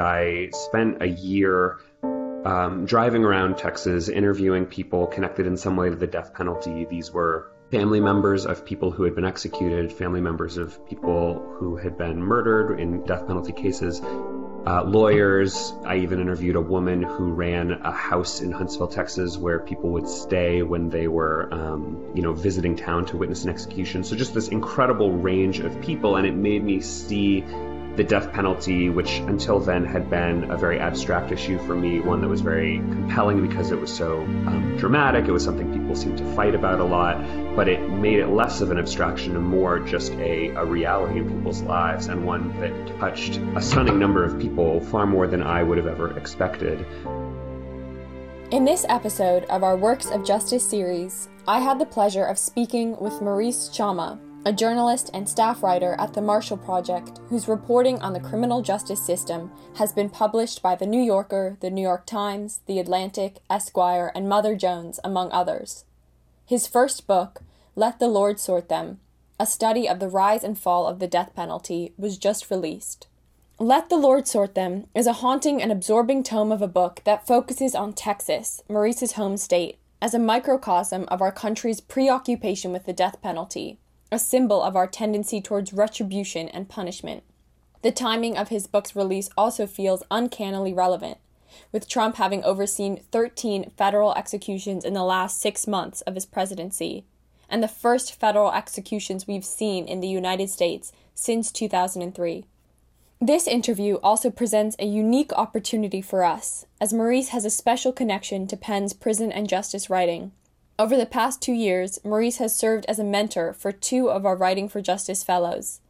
I spent a year um, driving around Texas, interviewing people connected in some way to the death penalty. These were family members of people who had been executed, family members of people who had been murdered in death penalty cases, uh, lawyers. I even interviewed a woman who ran a house in Huntsville, Texas, where people would stay when they were, um, you know, visiting town to witness an execution. So just this incredible range of people, and it made me see the death penalty, which until then had been a very abstract issue for me, one that was very compelling because it was so um, dramatic. It was something people seemed to fight about a lot, but it made it less of an abstraction and more just a, a reality in people's lives, and one that touched a stunning number of people, far more than I would have ever expected. In this episode of our Works of Justice series, I had the pleasure of speaking with Maurice Chammah, a journalist and staff writer at the Marshall Project, whose reporting on the criminal justice system has been published by The New Yorker, The New York Times, The Atlantic, Esquire, and Mother Jones, among others. His first book, Let the Lord Sort Them, a study of the rise and fall of the death penalty, was just released. Let the Lord Sort Them is a haunting and absorbing tome of a book that focuses on Texas, Maurice's home state, as a microcosm of our country's preoccupation with the death penalty a symbol of our tendency towards retribution and punishment. The timing of his book's release also feels uncannily relevant, with Trump having overseen 13 federal executions in the last six months of his presidency, and the first federal executions we've seen in the United States since 2003. This interview also presents a unique opportunity for us, as Maurice has a special connection to PEN's prison and justice writing. Over the past two years, Maurice has served as a mentor for two of our Writing for Justice fellows.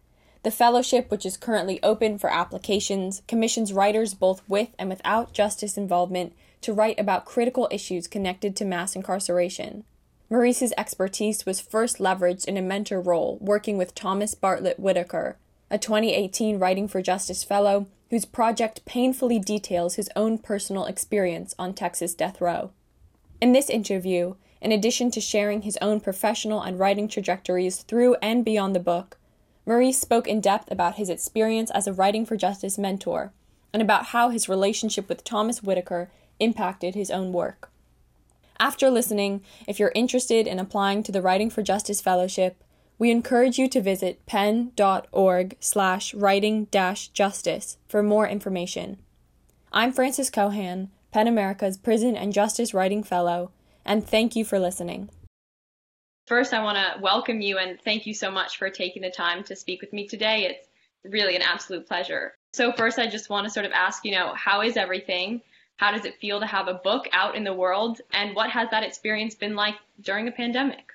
The fellowship, which is currently open for applications, commissions writers both with and without justice involvement to write about critical issues connected to mass incarceration. Maurice's expertise was first leveraged in a mentor role working with Thomas Bartlett Whitaker, a 2018 Writing for Justice fellow whose project painfully details his own personal experience on Texas death row. In this interview, in addition to sharing his own professional and writing trajectories through and beyond the book, Maurice spoke in depth about his experience as a Writing for Justice mentor and about how his relationship with Thomas Whitaker impacted his own work. After listening, if you're interested in applying to the Writing for Justice Fellowship, we encourage you to visit pen.org slash writing justice for more information. I'm Frances Keohane, PEN America's Prison and Justice Writing Fellow, and thank you for listening. First, I want to welcome you and thank you so much for taking the time to speak with me today. It's really an absolute pleasure. So, first, I just want to sort of ask, you know, how is everything? How does it feel to have a book out in the world? And what has that experience been like during a pandemic?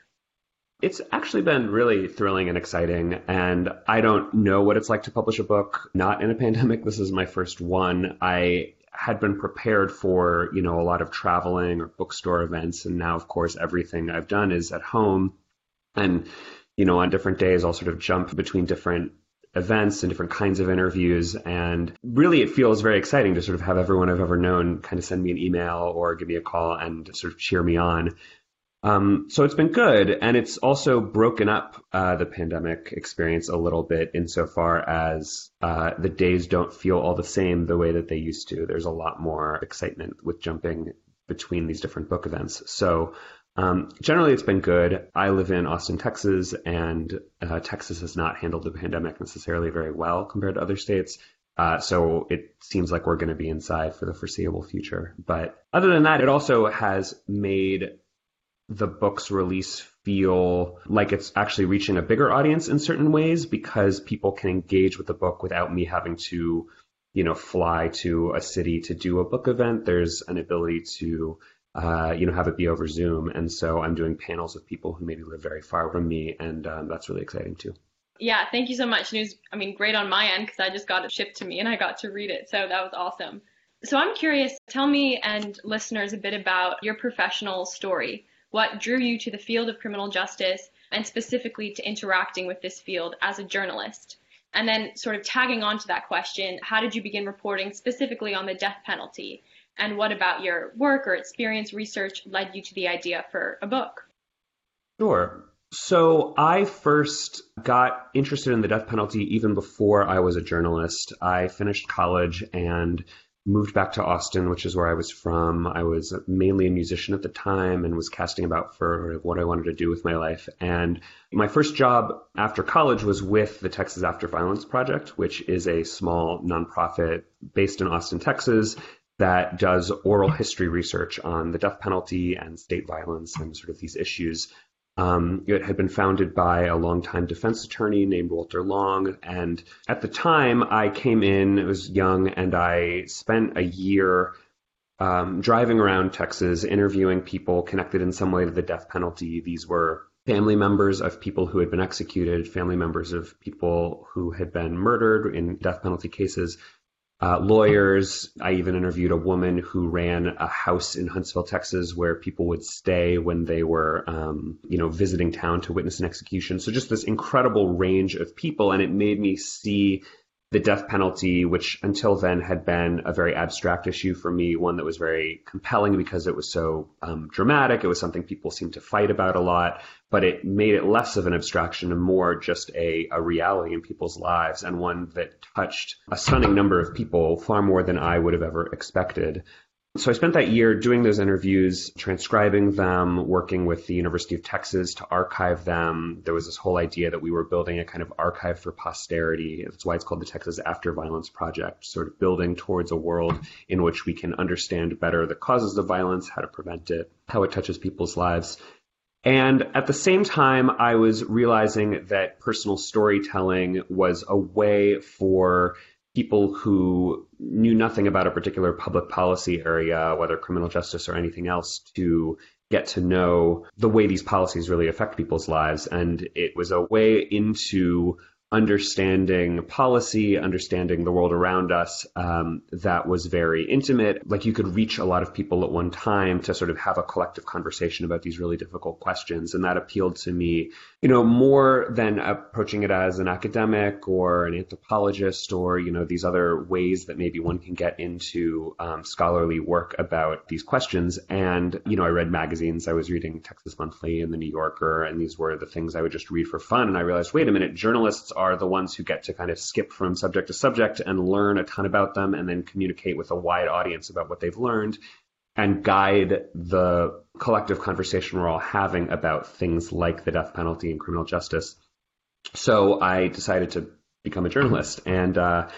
It's actually been really thrilling and exciting. And I don't know what it's like to publish a book not in a pandemic. This is my first one. I had been prepared for, you know, a lot of traveling or bookstore events. And now, of course, everything I've done is at home. And, you know, on different days, I'll sort of jump between different events and different kinds of interviews. And really, it feels very exciting to sort of have everyone I've ever known kind of send me an email or give me a call and sort of cheer me on. Um, so it's been good, and it's also broken up uh, the pandemic experience a little bit insofar as uh, the days don't feel all the same the way that they used to. There's a lot more excitement with jumping between these different book events. So um, generally, it's been good. I live in Austin, Texas, and uh, Texas has not handled the pandemic necessarily very well compared to other states. Uh, so it seems like we're going to be inside for the foreseeable future. But other than that, it also has made the book's release feel like it's actually reaching a bigger audience in certain ways because people can engage with the book without me having to, you know, fly to a city to do a book event. There's an ability to, uh, you know, have it be over Zoom. And so I'm doing panels with people who maybe live very far from me, and um, that's really exciting too. Yeah, thank you so much. News, I mean, great on my end because I just got it shipped to me and I got to read it. So that was awesome. So I'm curious, tell me and listeners a bit about your professional story what drew you to the field of criminal justice and specifically to interacting with this field as a journalist? And then, sort of tagging on to that question, how did you begin reporting specifically on the death penalty? And what about your work or experience research led you to the idea for a book? Sure. So I first got interested in the death penalty even before I was a journalist. I finished college and moved back to Austin, which is where I was from. I was mainly a musician at the time and was casting about for what I wanted to do with my life. And my first job after college was with the Texas After Violence Project, which is a small nonprofit based in Austin, Texas that does oral history research on the death penalty and state violence and sort of these issues um, it had been founded by a longtime defense attorney named Walter Long. And at the time, I came in, I was young, and I spent a year um, driving around Texas, interviewing people connected in some way to the death penalty. These were family members of people who had been executed, family members of people who had been murdered in death penalty cases, uh, lawyers. I even interviewed a woman who ran a house in Huntsville, Texas, where people would stay when they were, um, you know, visiting town to witness an execution. So just this incredible range of people, and it made me see the death penalty, which until then had been a very abstract issue for me, one that was very compelling because it was so um, dramatic. It was something people seemed to fight about a lot, but it made it less of an abstraction and more just a, a reality in people's lives and one that touched a stunning number of people, far more than I would have ever expected. So I spent that year doing those interviews, transcribing them, working with the University of Texas to archive them. There was this whole idea that we were building a kind of archive for posterity. That's why it's called the Texas After Violence Project, sort of building towards a world in which we can understand better the causes of violence, how to prevent it, how it touches people's lives. And at the same time, I was realizing that personal storytelling was a way for people who knew nothing about a particular public policy area, whether criminal justice or anything else, to get to know the way these policies really affect people's lives. And it was a way into understanding policy, understanding the world around us um, that was very intimate. Like you could reach a lot of people at one time to sort of have a collective conversation about these really difficult questions. And that appealed to me, you know, more than approaching it as an academic or an anthropologist or, you know, these other ways that maybe one can get into um, scholarly work about these questions. And, you know, I read magazines. I was reading Texas Monthly and the New Yorker, and these were the things I would just read for fun. And I realized, wait a minute, journalists are the ones who get to kind of skip from subject to subject and learn a ton about them and then communicate with a wide audience about what they've learned and guide the collective conversation we're all having about things like the death penalty and criminal justice. So I decided to become a journalist and uh,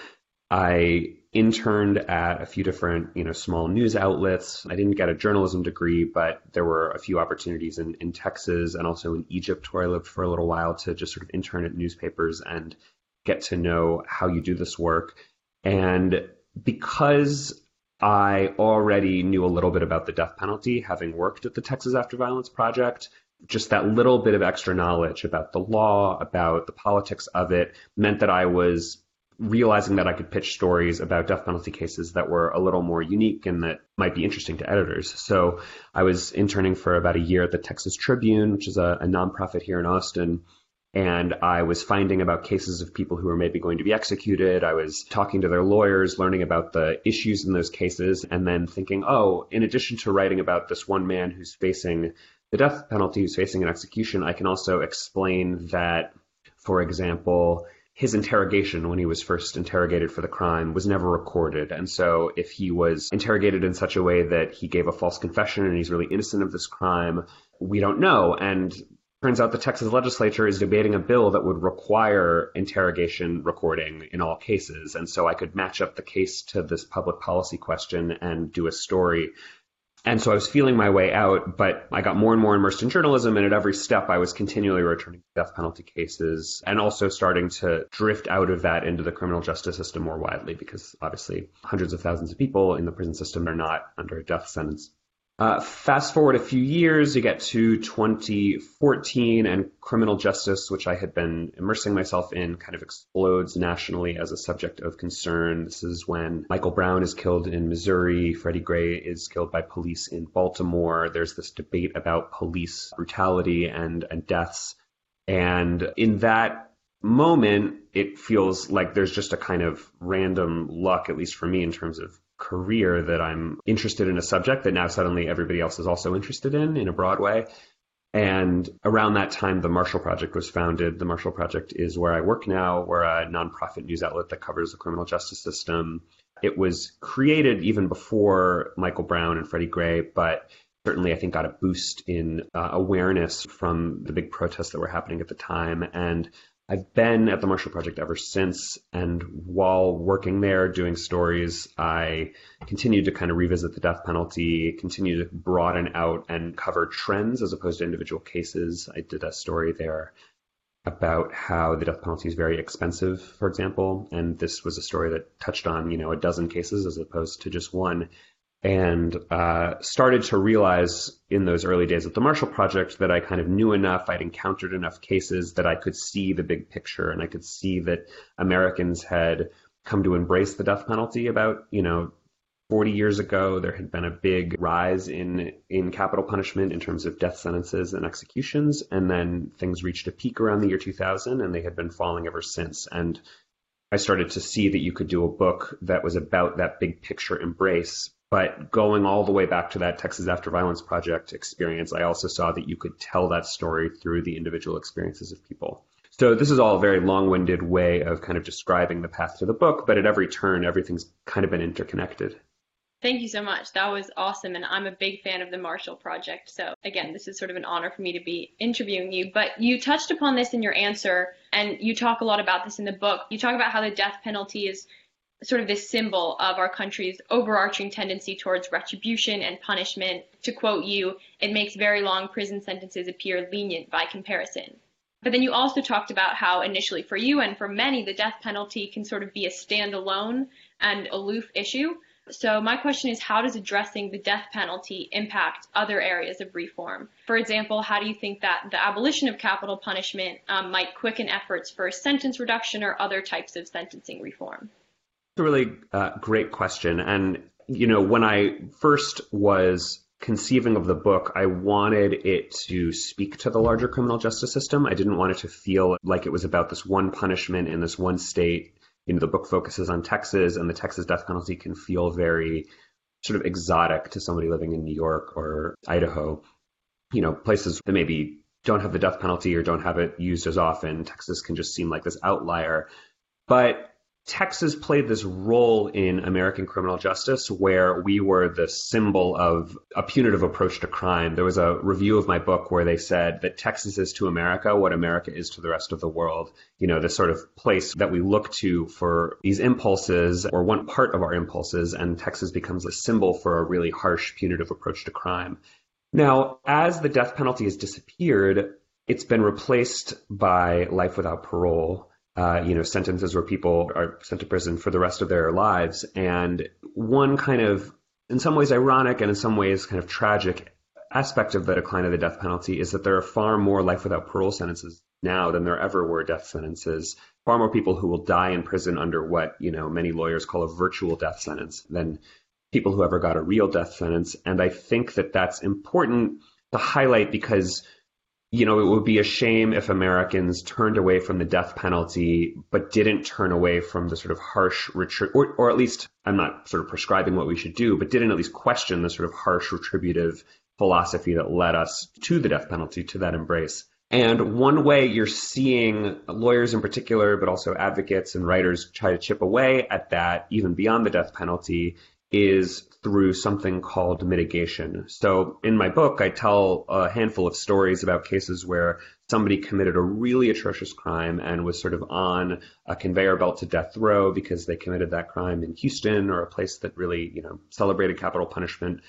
I interned at a few different, you know, small news outlets. I didn't get a journalism degree, but there were a few opportunities in, in Texas and also in Egypt where I lived for a little while to just sort of intern at newspapers and get to know how you do this work. And because I already knew a little bit about the death penalty, having worked at the Texas After Violence Project, just that little bit of extra knowledge about the law, about the politics of it, meant that I was realizing that I could pitch stories about death penalty cases that were a little more unique and that might be interesting to editors. So I was interning for about a year at the Texas Tribune, which is a, a nonprofit here in Austin. And I was finding about cases of people who were maybe going to be executed. I was talking to their lawyers, learning about the issues in those cases, and then thinking, oh, in addition to writing about this one man who's facing the death penalty, who's facing an execution, I can also explain that, for example, his interrogation when he was first interrogated for the crime was never recorded. And so if he was interrogated in such a way that he gave a false confession and he's really innocent of this crime, we don't know. And turns out the Texas legislature is debating a bill that would require interrogation recording in all cases. And so I could match up the case to this public policy question and do a story and so I was feeling my way out, but I got more and more immersed in journalism. And at every step, I was continually returning to death penalty cases and also starting to drift out of that into the criminal justice system more widely because obviously hundreds of thousands of people in the prison system are not under a death sentence. Uh, fast forward a few years, you get to 2014, and criminal justice, which I had been immersing myself in, kind of explodes nationally as a subject of concern. This is when Michael Brown is killed in Missouri, Freddie Gray is killed by police in Baltimore. There's this debate about police brutality and, and deaths. And in that moment, it feels like there's just a kind of random luck, at least for me, in terms of career that I'm interested in a subject that now suddenly everybody else is also interested in in a broad way. And around that time, the Marshall Project was founded. The Marshall Project is where I work now. We're a nonprofit news outlet that covers the criminal justice system. It was created even before Michael Brown and Freddie Gray, but certainly I think got a boost in uh, awareness from the big protests that were happening at the time. And I've been at the Marshall Project ever since. And while working there doing stories, I continued to kind of revisit the death penalty, continue to broaden out and cover trends as opposed to individual cases. I did a story there about how the death penalty is very expensive, for example. And this was a story that touched on, you know, a dozen cases as opposed to just one and uh, started to realize in those early days of the Marshall Project that I kind of knew enough, I'd encountered enough cases that I could see the big picture and I could see that Americans had come to embrace the death penalty about, you know, 40 years ago. There had been a big rise in, in capital punishment in terms of death sentences and executions. And then things reached a peak around the year 2000 and they had been falling ever since. And I started to see that you could do a book that was about that big picture embrace, but going all the way back to that Texas After Violence Project experience, I also saw that you could tell that story through the individual experiences of people. So this is all a very long-winded way of kind of describing the path to the book, but at every turn, everything's kind of been interconnected. Thank you so much. That was awesome. And I'm a big fan of the Marshall Project. So, again, this is sort of an honor for me to be interviewing you. But you touched upon this in your answer, and you talk a lot about this in the book. You talk about how the death penalty is sort of this symbol of our country's overarching tendency towards retribution and punishment. To quote you, it makes very long prison sentences appear lenient by comparison. But then you also talked about how initially for you and for many, the death penalty can sort of be a standalone and aloof issue. So my question is, how does addressing the death penalty impact other areas of reform? For example, how do you think that the abolition of capital punishment um, might quicken efforts for sentence reduction or other types of sentencing reform? A really uh, great question. And, you know, when I first was conceiving of the book, I wanted it to speak to the larger criminal justice system. I didn't want it to feel like it was about this one punishment in this one state. You know, the book focuses on Texas, and the Texas death penalty can feel very sort of exotic to somebody living in New York or Idaho. You know, places that maybe don't have the death penalty or don't have it used as often. Texas can just seem like this outlier. But Texas played this role in American criminal justice where we were the symbol of a punitive approach to crime. There was a review of my book where they said that Texas is to America what America is to the rest of the world. You know, this sort of place that we look to for these impulses or one part of our impulses, and Texas becomes a symbol for a really harsh punitive approach to crime. Now, as the death penalty has disappeared, it's been replaced by life without parole uh, you know, sentences where people are sent to prison for the rest of their lives. And one kind of, in some ways ironic and in some ways kind of tragic aspect of the decline of the death penalty is that there are far more life without parole sentences now than there ever were death sentences. Far more people who will die in prison under what, you know, many lawyers call a virtual death sentence than people who ever got a real death sentence. And I think that that's important to highlight because you know, it would be a shame if Americans turned away from the death penalty, but didn't turn away from the sort of harsh, or, or at least, I'm not sort of prescribing what we should do, but didn't at least question the sort of harsh retributive philosophy that led us to the death penalty, to that embrace. And one way you're seeing lawyers in particular, but also advocates and writers try to chip away at that, even beyond the death penalty, is through something called mitigation. So in my book, I tell a handful of stories about cases where somebody committed a really atrocious crime and was sort of on a conveyor belt to death row because they committed that crime in Houston or a place that really, you know, celebrated capital punishment.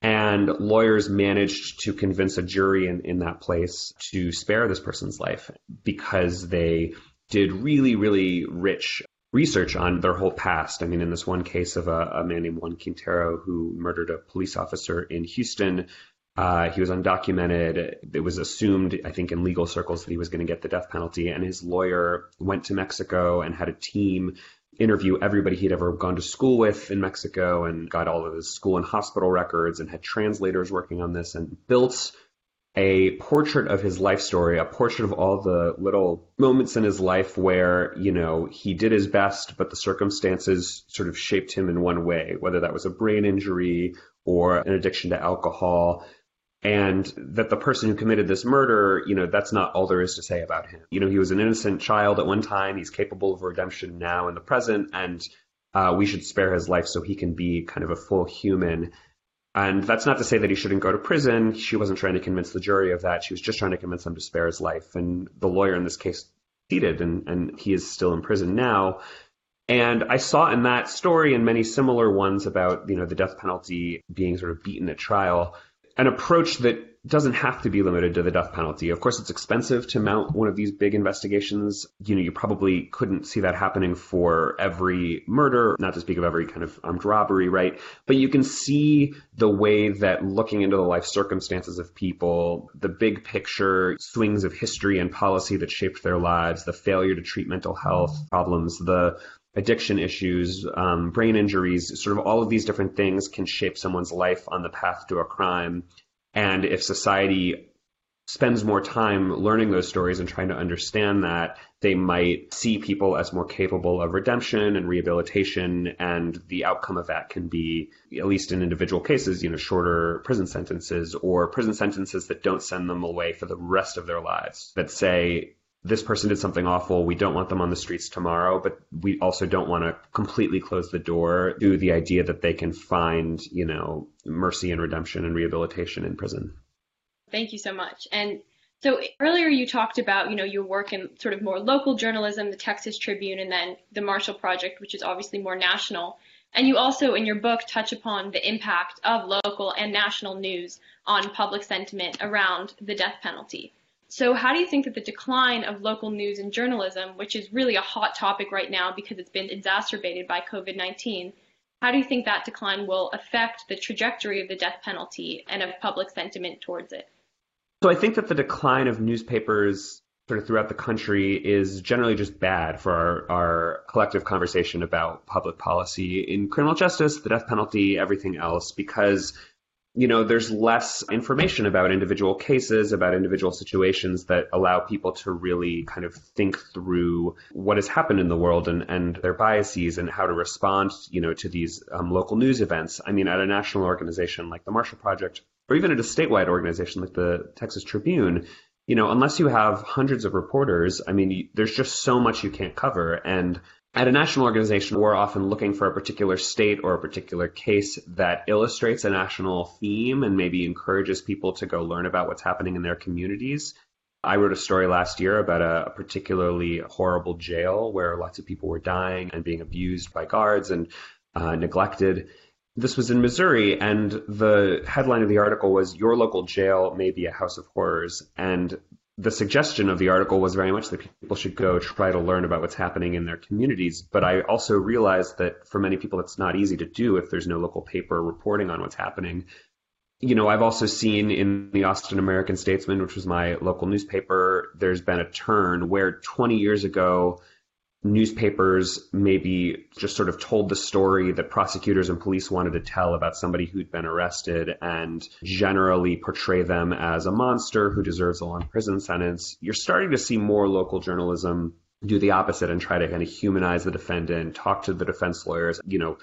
And lawyers managed to convince a jury in, in that place to spare this person's life because they did really, really rich research on their whole past. I mean, in this one case of a, a man named Juan Quintero who murdered a police officer in Houston, uh, he was undocumented. It was assumed, I think, in legal circles that he was going to get the death penalty. And his lawyer went to Mexico and had a team interview everybody he'd ever gone to school with in Mexico and got all of his school and hospital records and had translators working on this and built a portrait of his life story, a portrait of all the little moments in his life where, you know, he did his best, but the circumstances sort of shaped him in one way, whether that was a brain injury or an addiction to alcohol. and that the person who committed this murder, you know, that's not all there is to say about him. You know, he was an innocent child at one time. He's capable of redemption now in the present, and uh, we should spare his life so he can be kind of a full human. And that's not to say that he shouldn't go to prison. She wasn't trying to convince the jury of that. She was just trying to convince them to spare his life. And the lawyer in this case succeeded, and, and he is still in prison now. And I saw in that story and many similar ones about, you know, the death penalty being sort of beaten at trial, an approach that doesn't have to be limited to the death penalty. Of course, it's expensive to mount one of these big investigations. You know, you probably couldn't see that happening for every murder, not to speak of every kind of armed robbery, right? But you can see the way that looking into the life circumstances of people, the big picture swings of history and policy that shaped their lives, the failure to treat mental health problems, the addiction issues, um, brain injuries, sort of all of these different things can shape someone's life on the path to a crime. And if society spends more time learning those stories and trying to understand that, they might see people as more capable of redemption and rehabilitation. And the outcome of that can be, at least in individual cases, you know, shorter prison sentences or prison sentences that don't send them away for the rest of their lives, that say, this person did something awful. We don't want them on the streets tomorrow, but we also don't want to completely close the door to the idea that they can find, you know, mercy and redemption and rehabilitation in prison. Thank you so much. And so earlier you talked about, you know, your work in sort of more local journalism, the Texas Tribune, and then the Marshall Project, which is obviously more national. And you also, in your book, touch upon the impact of local and national news on public sentiment around the death penalty. So, how do you think that the decline of local news and journalism, which is really a hot topic right now because it's been exacerbated by COVID 19, how do you think that decline will affect the trajectory of the death penalty and of public sentiment towards it? So, I think that the decline of newspapers sort of throughout the country is generally just bad for our, our collective conversation about public policy in criminal justice, the death penalty, everything else, because you know, there's less information about individual cases, about individual situations that allow people to really kind of think through what has happened in the world and, and their biases and how to respond, you know, to these um, local news events. I mean, at a national organization like the Marshall Project, or even at a statewide organization like the Texas Tribune, you know, unless you have hundreds of reporters, I mean, there's just so much you can't cover. And at a national organization, we're often looking for a particular state or a particular case that illustrates a national theme and maybe encourages people to go learn about what's happening in their communities. I wrote a story last year about a, particularly horrible jail where lots of people were dying and being abused by guards and uh, neglected. This was in Missouri, and the headline of the article was Your Local Jail May Be a House of Horrors. And the suggestion of the article was very much that people should go try to learn about what's happening in their communities. But I also realized that for many people, it's not easy to do if there's no local paper reporting on what's happening. You know, I've also seen in the Austin American Statesman, which was my local newspaper, there's been a turn where 20 years ago, newspapers maybe just sort of told the story that prosecutors and police wanted to tell about somebody who'd been arrested and generally portray them as a monster who deserves a long prison sentence. You're starting to see more local journalism do the opposite and try to kind of humanize the defendant, talk to the defense lawyers, you know,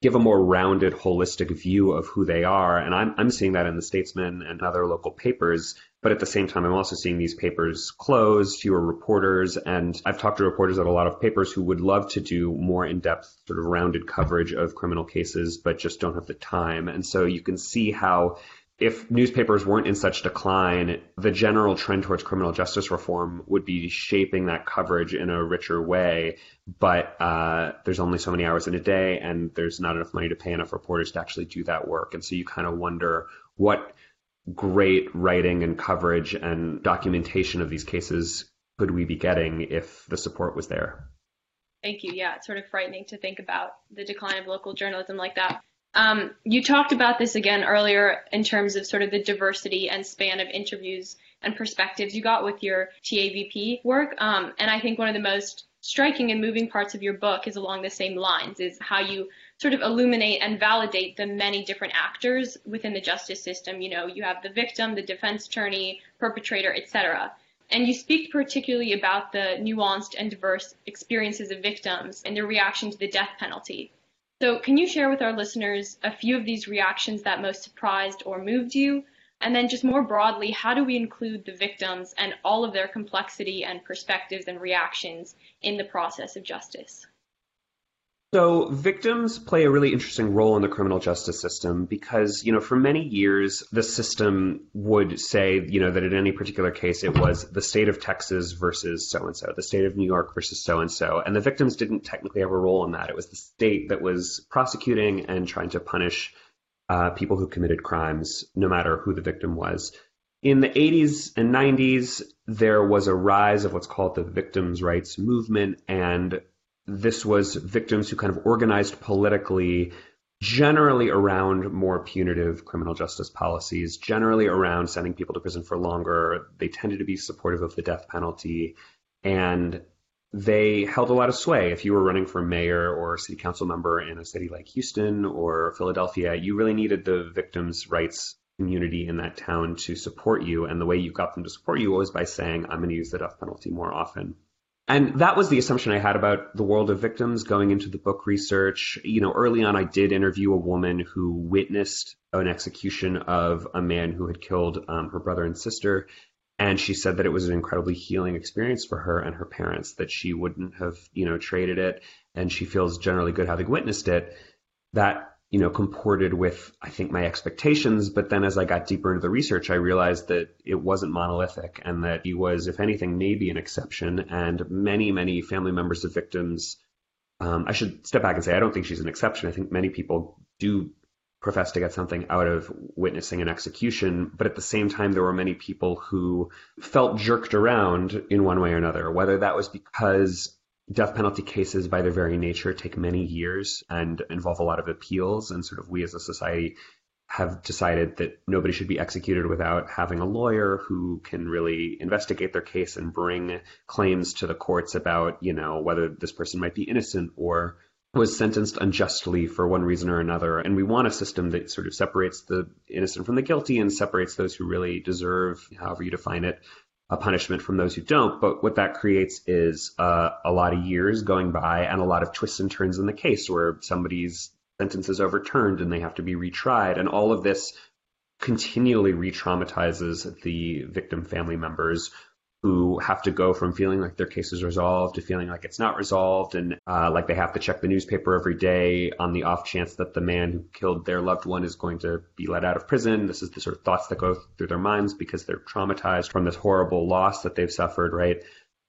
give a more rounded, holistic view of who they are. And I'm, I'm seeing that in the Statesman and other local papers. But at the same time, I'm also seeing these papers close, fewer reporters. And I've talked to reporters at a lot of papers who would love to do more in depth, sort of rounded coverage of criminal cases, but just don't have the time. And so you can see how if newspapers weren't in such decline, the general trend towards criminal justice reform would be shaping that coverage in a richer way. But uh, there's only so many hours in a day, and there's not enough money to pay enough reporters to actually do that work. And so you kind of wonder what great writing and coverage and documentation of these cases could we be getting if the support was there? Thank you. Yeah, it's sort of frightening to think about the decline of local journalism like that. Um, you talked about this again earlier in terms of sort of the diversity and span of interviews and perspectives you got with your TAVP work. Um, and I think one of the most striking and moving parts of your book is along the same lines, is how you sort of illuminate and validate the many different actors within the justice system. You know, you have the victim, the defense attorney, perpetrator, etc. And you speak particularly about the nuanced and diverse experiences of victims and their reaction to the death penalty. So, can you share with our listeners a few of these reactions that most surprised or moved you? And then, just more broadly, how do we include the victims and all of their complexity and perspectives and reactions in the process of justice? So victims play a really interesting role in the criminal justice system because, you know, for many years the system would say, you know, that in any particular case it was the state of Texas versus so and so, the state of New York versus so and so, and the victims didn't technically have a role in that. It was the state that was prosecuting and trying to punish uh, people who committed crimes, no matter who the victim was. In the 80s and 90s, there was a rise of what's called the victims' rights movement, and this was victims who kind of organized politically, generally around more punitive criminal justice policies, generally around sending people to prison for longer. They tended to be supportive of the death penalty. And they held a lot of sway. If you were running for mayor or city council member in a city like Houston or Philadelphia, you really needed the victims' rights community in that town to support you. And the way you got them to support you was by saying, I'm going to use the death penalty more often. And that was the assumption I had about the world of victims going into the book research. You know, early on, I did interview a woman who witnessed an execution of a man who had killed um, her brother and sister. And she said that it was an incredibly healing experience for her and her parents, that she wouldn't have, you know, traded it. And she feels generally good having witnessed it. That you know, comported with, I think, my expectations. But then as I got deeper into the research, I realized that it wasn't monolithic and that he was, if anything, maybe an exception. And many, many family members of victims, um, I should step back and say, I don't think she's an exception. I think many people do profess to get something out of witnessing an execution. But at the same time, there were many people who felt jerked around in one way or another, whether that was because death penalty cases by their very nature take many years and involve a lot of appeals and sort of we as a society have decided that nobody should be executed without having a lawyer who can really investigate their case and bring claims to the courts about, you know, whether this person might be innocent or was sentenced unjustly for one reason or another. And we want a system that sort of separates the innocent from the guilty and separates those who really deserve, however you define it, a punishment from those who don't. But what that creates is uh, a lot of years going by and a lot of twists and turns in the case where somebody's sentence is overturned and they have to be retried. And all of this continually re traumatizes the victim family members who have to go from feeling like their case is resolved to feeling like it's not resolved and uh, like they have to check the newspaper every day on the off chance that the man who killed their loved one is going to be let out of prison. This is the sort of thoughts that go through their minds because they're traumatized from this horrible loss that they've suffered, right?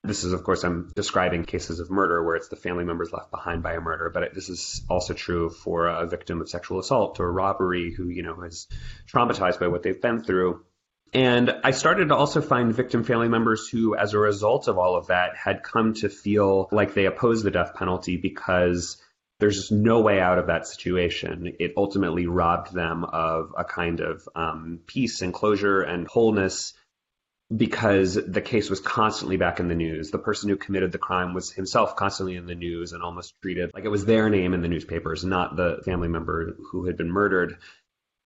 This is, of course, I'm describing cases of murder where it's the family members left behind by a murder, but this is also true for a victim of sexual assault or robbery who, you know, is traumatized by what they've been through and I started to also find victim family members who, as a result of all of that, had come to feel like they oppose the death penalty because there's just no way out of that situation. It ultimately robbed them of a kind of um, peace and closure and wholeness because the case was constantly back in the news. The person who committed the crime was himself constantly in the news and almost treated like it was their name in the newspapers, not the family member who had been murdered.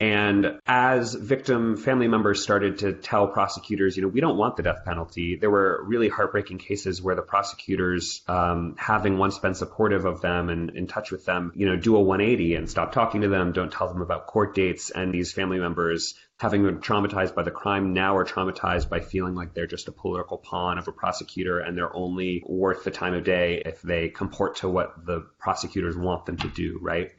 And as victim family members started to tell prosecutors, you know, we don't want the death penalty, there were really heartbreaking cases where the prosecutors, um, having once been supportive of them and in touch with them, you know, do a 180 and stop talking to them, don't tell them about court dates. And these family members, having been traumatized by the crime, now are traumatized by feeling like they're just a political pawn of a prosecutor and they're only worth the time of day if they comport to what the prosecutors want them to do, right?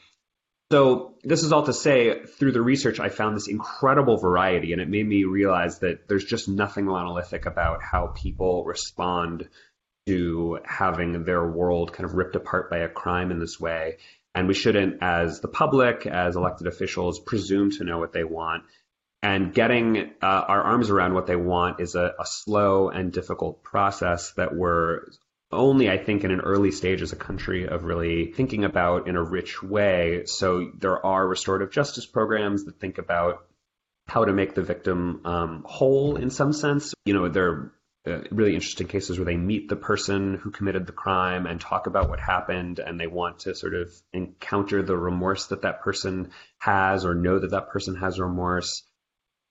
So this is all to say, through the research, I found this incredible variety, and it made me realize that there's just nothing monolithic about how people respond to having their world kind of ripped apart by a crime in this way. And we shouldn't, as the public, as elected officials, presume to know what they want. And getting uh, our arms around what they want is a, a slow and difficult process that we're only, I think, in an early stage as a country of really thinking about in a rich way. So there are restorative justice programs that think about how to make the victim um, whole in some sense. You know, there are uh, really interesting cases where they meet the person who committed the crime and talk about what happened and they want to sort of encounter the remorse that that person has or know that that person has remorse.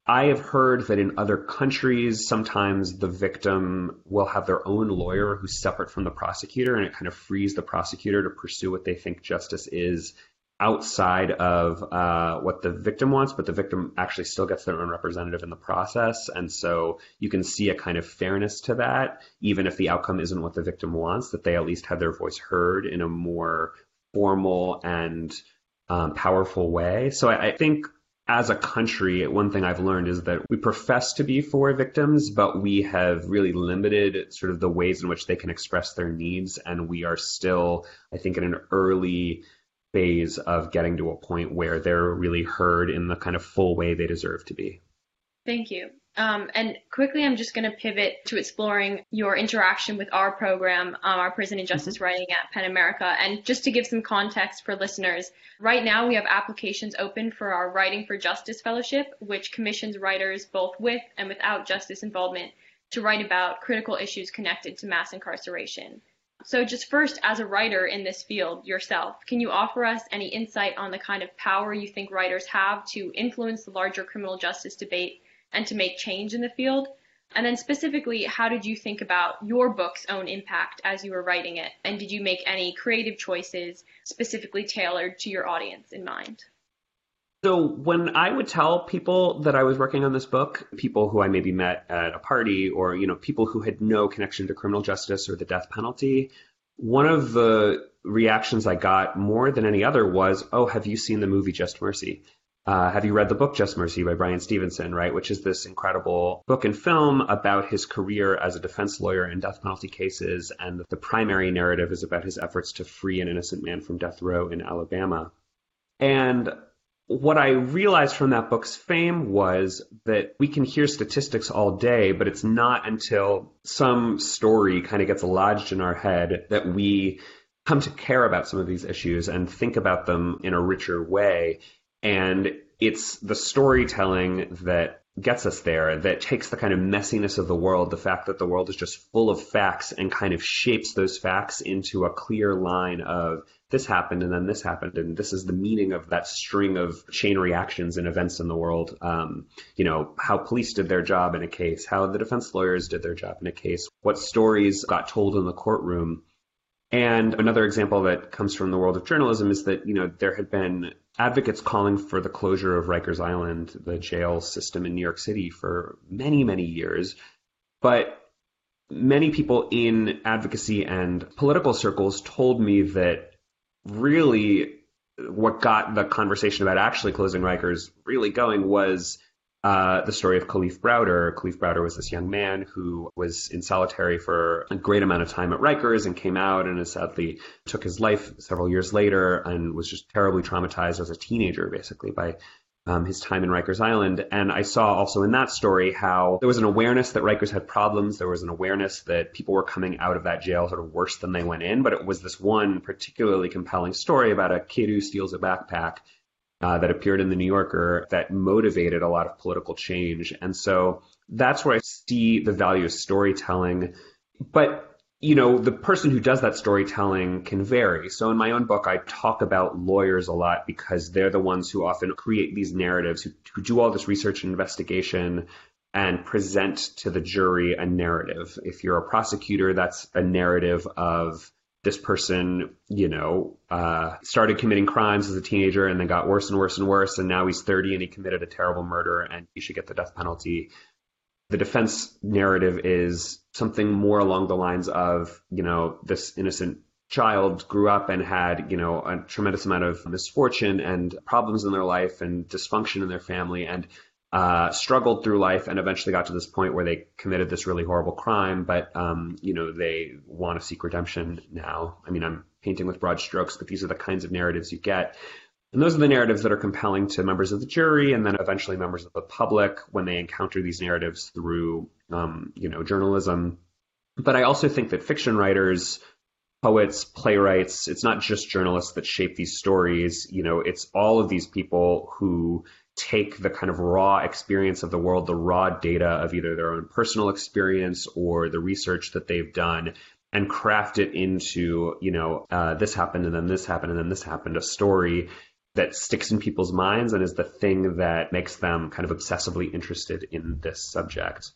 I have heard that in other countries, sometimes the victim will have their own lawyer who's separate from the prosecutor, and it kind of frees the prosecutor to pursue what they think justice is outside of uh, what the victim wants, but the victim actually still gets their own representative in the process. And so you can see a kind of fairness to that, even if the outcome isn't what the victim wants, that they at least had their voice heard in a more formal and um, powerful way. So I, I think as a country, one thing I've learned is that we profess to be for victims, but we have really limited sort of the ways in which they can express their needs. And we are still, I think, in an early phase of getting to a point where they're really heard in the kind of full way they deserve to be. Thank you. Um, and quickly, I'm just going to pivot to exploring your interaction with our program, um, our Prison and Justice mm-hmm. Writing at PEN America. And just to give some context for listeners, right now we have applications open for our Writing for Justice Fellowship, which commissions writers both with and without justice involvement to write about critical issues connected to mass incarceration. So, just first, as a writer in this field yourself, can you offer us any insight on the kind of power you think writers have to influence the larger criminal justice debate and to make change in the field? And then specifically, how did you think about your book's own impact as you were writing it? And did you make any creative choices specifically tailored to your audience in mind? So when I would tell people that I was working on this book, people who I maybe met at a party or, you know, people who had no connection to criminal justice or the death penalty, one of the reactions I got more than any other was, "Oh, have you seen the movie Just Mercy?" Uh, have you read the book Just Mercy by Bryan Stevenson, right? Which is this incredible book and film about his career as a defense lawyer in death penalty cases. And the primary narrative is about his efforts to free an innocent man from death row in Alabama. And what I realized from that book's fame was that we can hear statistics all day, but it's not until some story kind of gets lodged in our head that we come to care about some of these issues and think about them in a richer way. And it's the storytelling that gets us there, that takes the kind of messiness of the world, the fact that the world is just full of facts and kind of shapes those facts into a clear line of this happened and then this happened and this is the meaning of that string of chain reactions and events in the world. Um, you know, how police did their job in a case, how the defense lawyers did their job in a case, what stories got told in the courtroom. And another example that comes from the world of journalism is that, you know, there had been advocates calling for the closure of Rikers Island, the jail system in New York City, for many, many years. But many people in advocacy and political circles told me that really what got the conversation about actually closing Rikers really going was uh, the story of Kalief Browder. Kalief Browder was this young man who was in solitary for a great amount of time at Rikers and came out and sadly took his life several years later and was just terribly traumatized as a teenager, basically, by um, his time in Rikers Island. And I saw also in that story how there was an awareness that Rikers had problems. There was an awareness that people were coming out of that jail sort of worse than they went in. But it was this one particularly compelling story about a kid who steals a backpack uh, that appeared in the New Yorker that motivated a lot of political change. And so that's where I see the value of storytelling. But you know, the person who does that storytelling can vary. So in my own book, I talk about lawyers a lot because they're the ones who often create these narratives, who, who do all this research and investigation and present to the jury a narrative. If you're a prosecutor, that's a narrative of this person, you know, uh, started committing crimes as a teenager and then got worse and worse and worse. And now he's 30 and he committed a terrible murder and he should get the death penalty. The defense narrative is something more along the lines of, you know, this innocent child grew up and had, you know, a tremendous amount of misfortune and problems in their life and dysfunction in their family and uh, struggled through life and eventually got to this point where they committed this really horrible crime, but um, you know they want to seek redemption now. I mean, I'm painting with broad strokes, but these are the kinds of narratives you get. And those are the narratives that are compelling to members of the jury and then eventually members of the public when they encounter these narratives through, um, you know, journalism. But I also think that fiction writers, poets, playwrights, it's not just journalists that shape these stories. You know, it's all of these people who take the kind of raw experience of the world, the raw data of either their own personal experience or the research that they've done, and craft it into, you know, uh, this happened and then this happened and then this happened, a story that sticks in people's minds and is the thing that makes them kind of obsessively interested in this subject.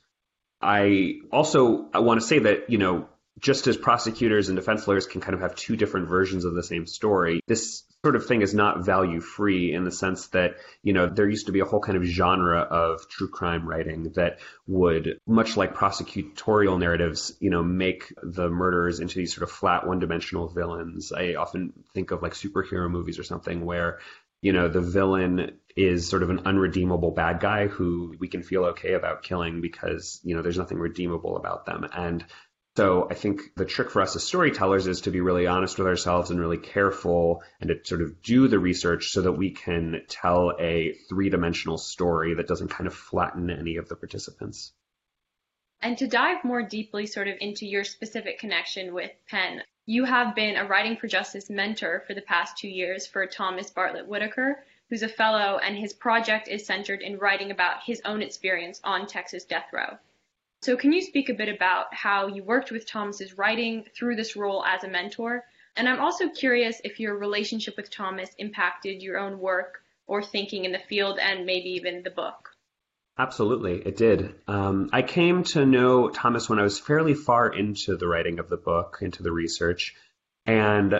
I also I want to say that, you know, just as prosecutors and defense lawyers can kind of have two different versions of the same story, this sort of thing is not value free in the sense that, you know, there used to be a whole kind of genre of true crime writing that would, much like prosecutorial narratives, you know, make the murderers into these sort of flat one dimensional villains. I often think of like superhero movies or something where you know, the villain is sort of an unredeemable bad guy who we can feel okay about killing because, you know, there's nothing redeemable about them. And so I think the trick for us as storytellers is to be really honest with ourselves and really careful and to sort of do the research so that we can tell a three dimensional story that doesn't kind of flatten any of the participants. And to dive more deeply sort of into your specific connection with PEN, you have been a Writing for Justice mentor for the past two years for Thomas Bartlett Whitaker, who's a fellow, and his project is centered in writing about his own experience on Texas death row. So can you speak a bit about how you worked with Thomas's writing through this role as a mentor? And I'm also curious if your relationship with Thomas impacted your own work or thinking in the field and maybe even the book. Absolutely, it did. Um, I came to know Thomas when I was fairly far into the writing of the book, into the research. And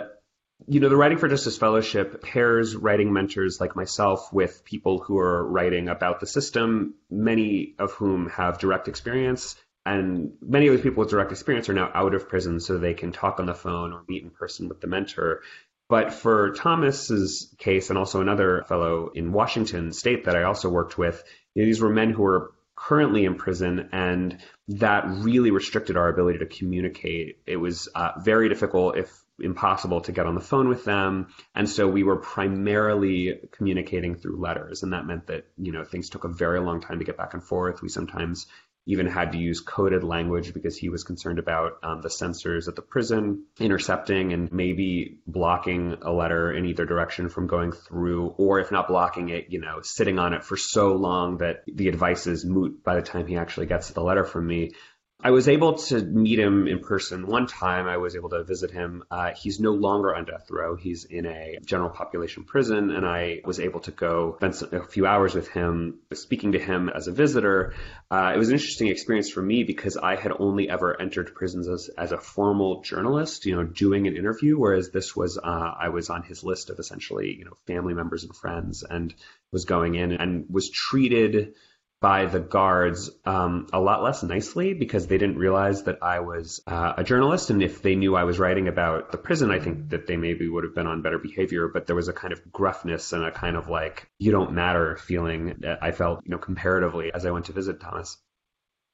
you know, the Writing for Justice Fellowship pairs writing mentors like myself with people who are writing about the system, many of whom have direct experience. And many of those people with direct experience are now out of prison, so they can talk on the phone or meet in person with the mentor. But for Thomas's case, and also another fellow in Washington state that I also worked with, you know, these were men who were currently in prison, and that really restricted our ability to communicate. It was uh, very difficult, if impossible to get on the phone with them. And so we were primarily communicating through letters. And that meant that, you know, things took a very long time to get back and forth. We sometimes even had to use coded language because he was concerned about um, the censors at the prison intercepting and maybe blocking a letter in either direction from going through, or if not blocking it, you know, sitting on it for so long that the advice is moot by the time he actually gets the letter from me. I was able to meet him in person one time. I was able to visit him. Uh, he's no longer on death row. He's in a general population prison, and I was able to go spend a few hours with him, speaking to him as a visitor. Uh, it was an interesting experience for me because I had only ever entered prisons as, as a formal journalist, you know, doing an interview, whereas this was uh, I was on his list of essentially, you know, family members and friends, and was going in and was treated by the guards um, a lot less nicely because they didn't realize that I was uh, a journalist. And if they knew I was writing about the prison, I think that they maybe would have been on better behavior. But there was a kind of gruffness and a kind of like, you don't matter feeling that I felt, you know, comparatively as I went to visit Thomas.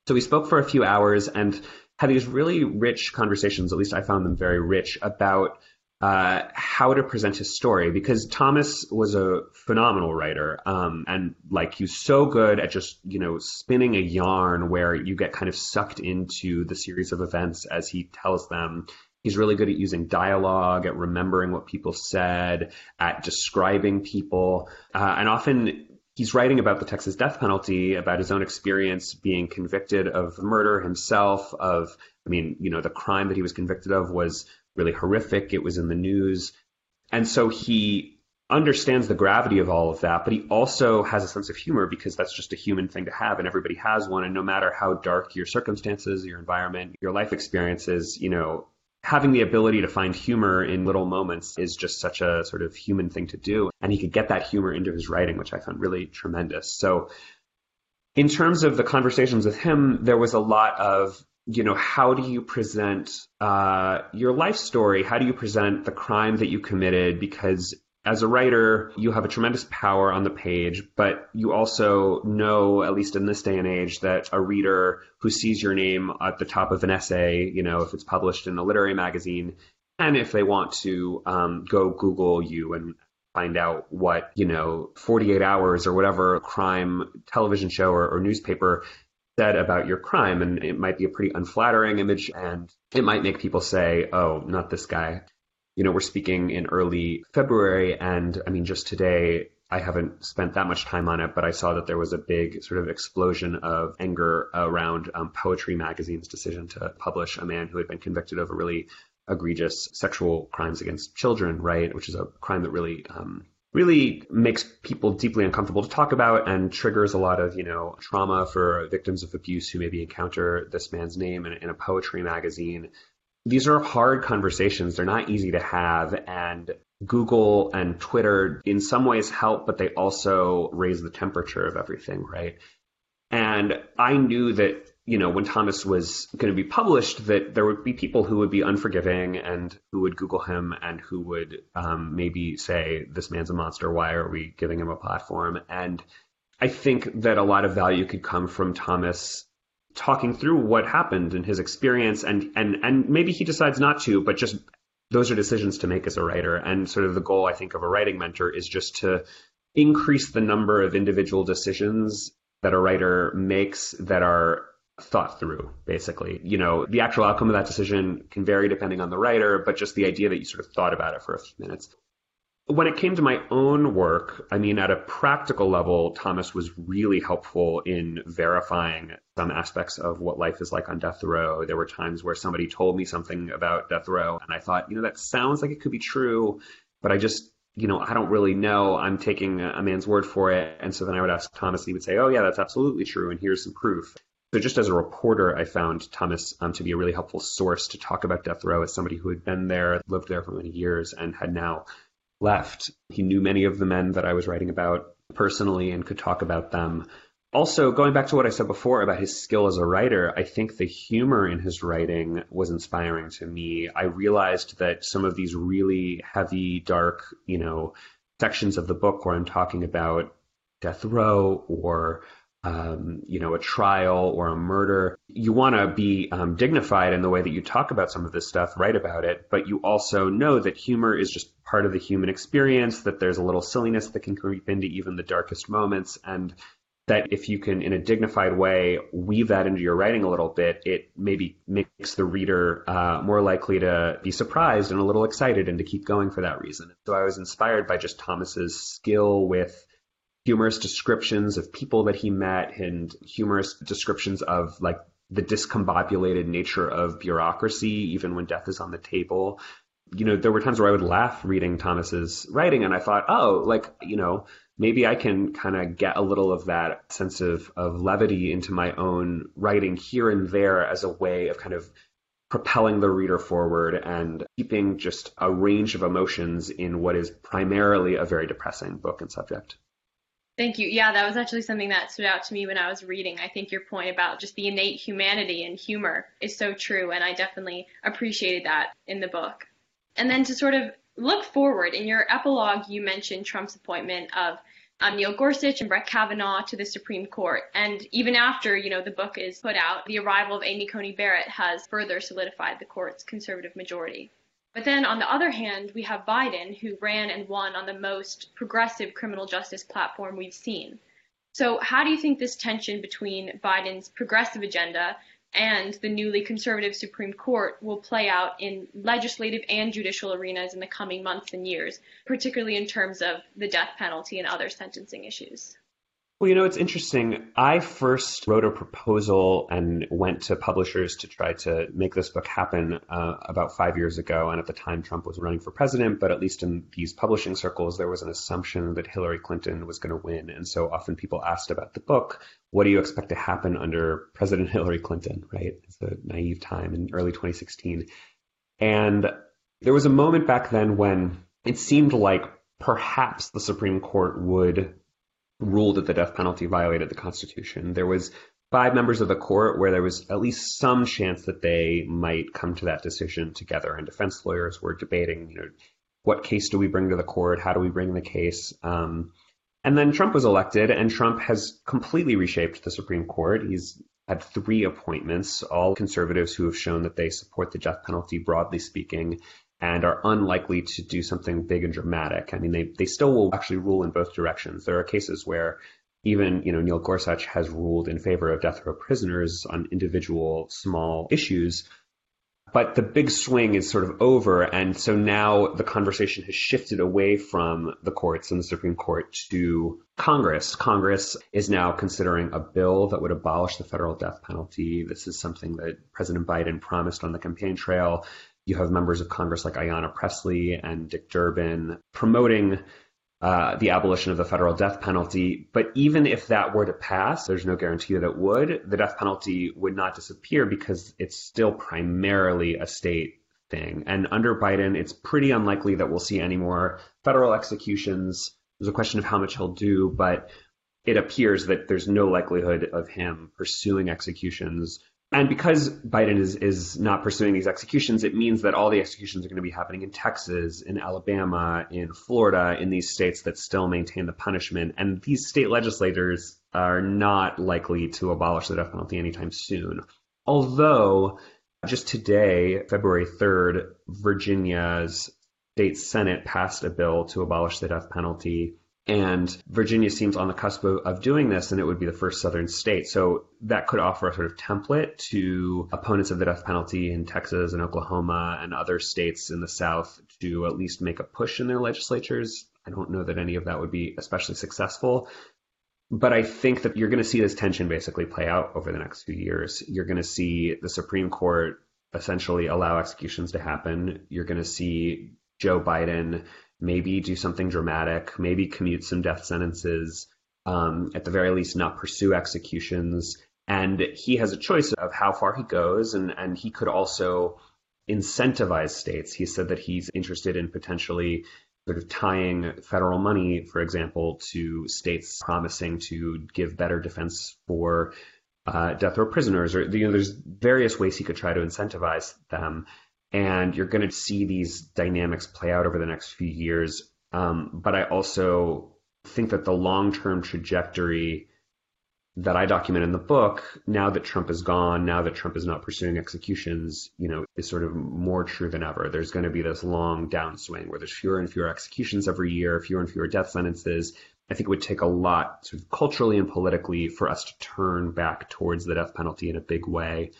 So we spoke for a few hours and had these really rich conversations, at least I found them very rich, about uh, how to present his story because Thomas was a phenomenal writer. Um, and like he's so good at just, you know, spinning a yarn where you get kind of sucked into the series of events as he tells them. He's really good at using dialogue, at remembering what people said, at describing people. Uh, and often he's writing about the Texas death penalty, about his own experience being convicted of murder himself, of, I mean, you know, the crime that he was convicted of was really horrific. It was in the news. And so he understands the gravity of all of that, but he also has a sense of humor because that's just a human thing to have and everybody has one. And no matter how dark your circumstances, your environment, your life experiences, you know, having the ability to find humor in little moments is just such a sort of human thing to do. And he could get that humor into his writing, which I found really tremendous. So in terms of the conversations with him, there was a lot of you know, how do you present uh, your life story? How do you present the crime that you committed? Because as a writer, you have a tremendous power on the page, but you also know, at least in this day and age, that a reader who sees your name at the top of an essay, you know, if it's published in a literary magazine, and if they want to um, go Google you and find out what, you know, 48 hours or whatever crime television show or, or newspaper said about your crime. And it might be a pretty unflattering image and it might make people say, oh, not this guy. You know, we're speaking in early February. And I mean, just today, I haven't spent that much time on it, but I saw that there was a big sort of explosion of anger around um, Poetry Magazine's decision to publish a man who had been convicted of a really egregious sexual crimes against children, right? Which is a crime that really um, really makes people deeply uncomfortable to talk about and triggers a lot of, you know, trauma for victims of abuse who maybe encounter this man's name in, in a poetry magazine. these are hard conversations. They're not easy to have. And Google and Twitter in some ways help, but they also raise the temperature of everything, right? And I knew that, you know, when Thomas was going to be published, that there would be people who would be unforgiving and who would Google him and who would um, maybe say, this man's a monster. Why are we giving him a platform? And I think that a lot of value could come from Thomas talking through what happened in his experience and and and maybe he decides not to but just those are decisions to make as a writer and sort of the goal i think of a writing mentor is just to increase the number of individual decisions that a writer makes that are thought through basically you know the actual outcome of that decision can vary depending on the writer but just the idea that you sort of thought about it for a few minutes when it came to my own work, I mean, at a practical level, Thomas was really helpful in verifying some aspects of what life is like on death row. There were times where somebody told me something about death row, and I thought, you know, that sounds like it could be true, but I just, you know, I don't really know. I'm taking a man's word for it. And so then I would ask Thomas, and he would say, oh, yeah, that's absolutely true, and here's some proof. So just as a reporter, I found Thomas um, to be a really helpful source to talk about death row as somebody who had been there, lived there for many years, and had now left. He knew many of the men that I was writing about personally and could talk about them. Also, going back to what I said before about his skill as a writer, I think the humor in his writing was inspiring to me. I realized that some of these really heavy, dark, you know, sections of the book where I'm talking about death row or um, you know, a trial or a murder. You want to be um, dignified in the way that you talk about some of this stuff, write about it, but you also know that humor is just part of the human experience, that there's a little silliness that can creep into even the darkest moments, and that if you can, in a dignified way, weave that into your writing a little bit, it maybe makes the reader uh, more likely to be surprised and a little excited and to keep going for that reason. So I was inspired by just Thomas's skill with humorous descriptions of people that he met and humorous descriptions of like the discombobulated nature of bureaucracy, even when death is on the table. You know, there were times where I would laugh reading Thomas's writing, and I thought, oh, like, you know, maybe I can kind of get a little of that sense of, of levity into my own writing here and there as a way of kind of propelling the reader forward and keeping just a range of emotions in what is primarily a very depressing book and subject. Thank you. Yeah, that was actually something that stood out to me when I was reading. I think your point about just the innate humanity and humor is so true, and I definitely appreciated that in the book. And then to sort of look forward, in your epilogue, you mentioned Trump's appointment of um, Neil Gorsuch and Brett Kavanaugh to the Supreme Court. And even after, you know, the book is put out, the arrival of Amy Coney Barrett has further solidified the court's conservative majority. But then on the other hand, we have Biden, who ran and won on the most progressive criminal justice platform we've seen. So, how do you think this tension between Biden's progressive agenda and the newly conservative Supreme Court will play out in legislative and judicial arenas in the coming months and years, particularly in terms of the death penalty and other sentencing issues? Well, you know, it's interesting. I first wrote a proposal and went to publishers to try to make this book happen uh, about five years ago. And at the time, Trump was running for president, but at least in these publishing circles, there was an assumption that Hillary Clinton was going to win. And so often people asked about the book, what do you expect to happen under President Hillary Clinton, right? It's a naive time in early 2016. And there was a moment back then when it seemed like perhaps the Supreme Court would ruled that the death penalty violated the Constitution. There was five members of the court where there was at least some chance that they might come to that decision together. And defense lawyers were debating, you know, what case do we bring to the court? How do we bring the case? Um, and then Trump was elected, and Trump has completely reshaped the Supreme Court. He's had three appointments, all conservatives who have shown that they support the death penalty, broadly speaking and are unlikely to do something big and dramatic. I mean, they, they still will actually rule in both directions. There are cases where even, you know, Neil Gorsuch has ruled in favor of death row prisoners on individual small issues. But the big swing is sort of over. And so now the conversation has shifted away from the courts and the Supreme Court to Congress. Congress is now considering a bill that would abolish the federal death penalty. This is something that President Biden promised on the campaign trail you have members of Congress like Ayanna Pressley and Dick Durbin promoting uh, the abolition of the federal death penalty. But even if that were to pass, there's no guarantee that it would. The death penalty would not disappear because it's still primarily a state thing. And under Biden, it's pretty unlikely that we'll see any more federal executions. There's a question of how much he'll do, but it appears that there's no likelihood of him pursuing executions and because Biden is, is not pursuing these executions, it means that all the executions are going to be happening in Texas, in Alabama, in Florida, in these states that still maintain the punishment. And these state legislators are not likely to abolish the death penalty anytime soon. Although, just today, February 3rd, Virginia's state Senate passed a bill to abolish the death penalty. And Virginia seems on the cusp of, of, doing this, and it would be the first southern state. So that could offer a sort of template to opponents of the death penalty in Texas and Oklahoma and other states in the South to at least make a push in their legislatures. I don't know that any of that would be especially successful. But I think that you're going to see this tension basically play out over the next few years. You're going to see the Supreme Court essentially allow executions to happen. You're going to see Joe Biden maybe do something dramatic, maybe commute some death sentences, um, at the very least, not pursue executions. And he has a choice of how far he goes, and, and he could also incentivize states. He said that he's interested in potentially sort of tying federal money, for example, to states promising to give better defense for uh, death row prisoners, or you know, there's various ways he could try to incentivize them and you're going to see these dynamics play out over the next few years. Um, but I also think that the long term trajectory that I document in the book, now that Trump is gone, now that Trump is not pursuing executions, you know, is sort of more true than ever. There's going to be this long downswing where there's fewer and fewer executions every year, fewer and fewer death sentences. I think it would take a lot sort of culturally and politically for us to turn back towards the death penalty in a big way.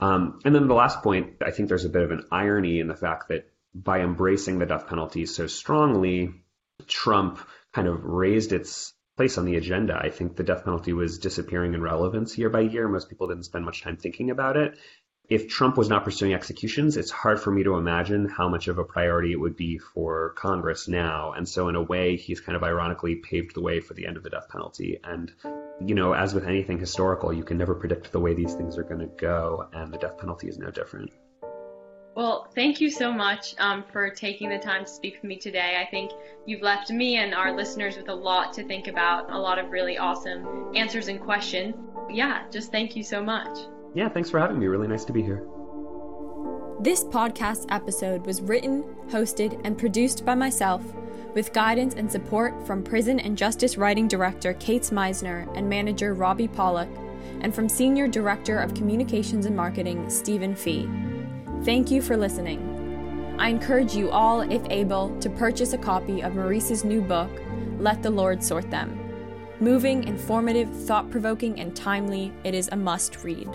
Um, and then the last point, I think there's a bit of an irony in the fact that by embracing the death penalty so strongly, Trump kind of raised its place on the agenda. I think the death penalty was disappearing in relevance year by year. Most people didn't spend much time thinking about it if Trump was not pursuing executions, it's hard for me to imagine how much of a priority it would be for Congress now. And so, in a way, he's kind of ironically paved the way for the end of the death penalty. And, you know, as with anything historical, you can never predict the way these things are going to go, and the death penalty is no different. Well, thank you so much um, for taking the time to speak with me today. I think you've left me and our listeners with a lot to think about, a lot of really awesome answers and questions. Yeah, just thank you so much. Yeah, thanks for having me. Really nice to be here. This podcast episode was written, hosted, and produced by myself, with guidance and support from Prison and Justice Writing Director Caits Meissner and Manager Robbie Pollock, and from Senior Director of Communications and Marketing Stephen Fee. Thank you for listening. I encourage you all, if able, to purchase a copy of Maurice's new book, Let the Lord Sort Them. Moving, informative, thought provoking, and timely, it is a must read.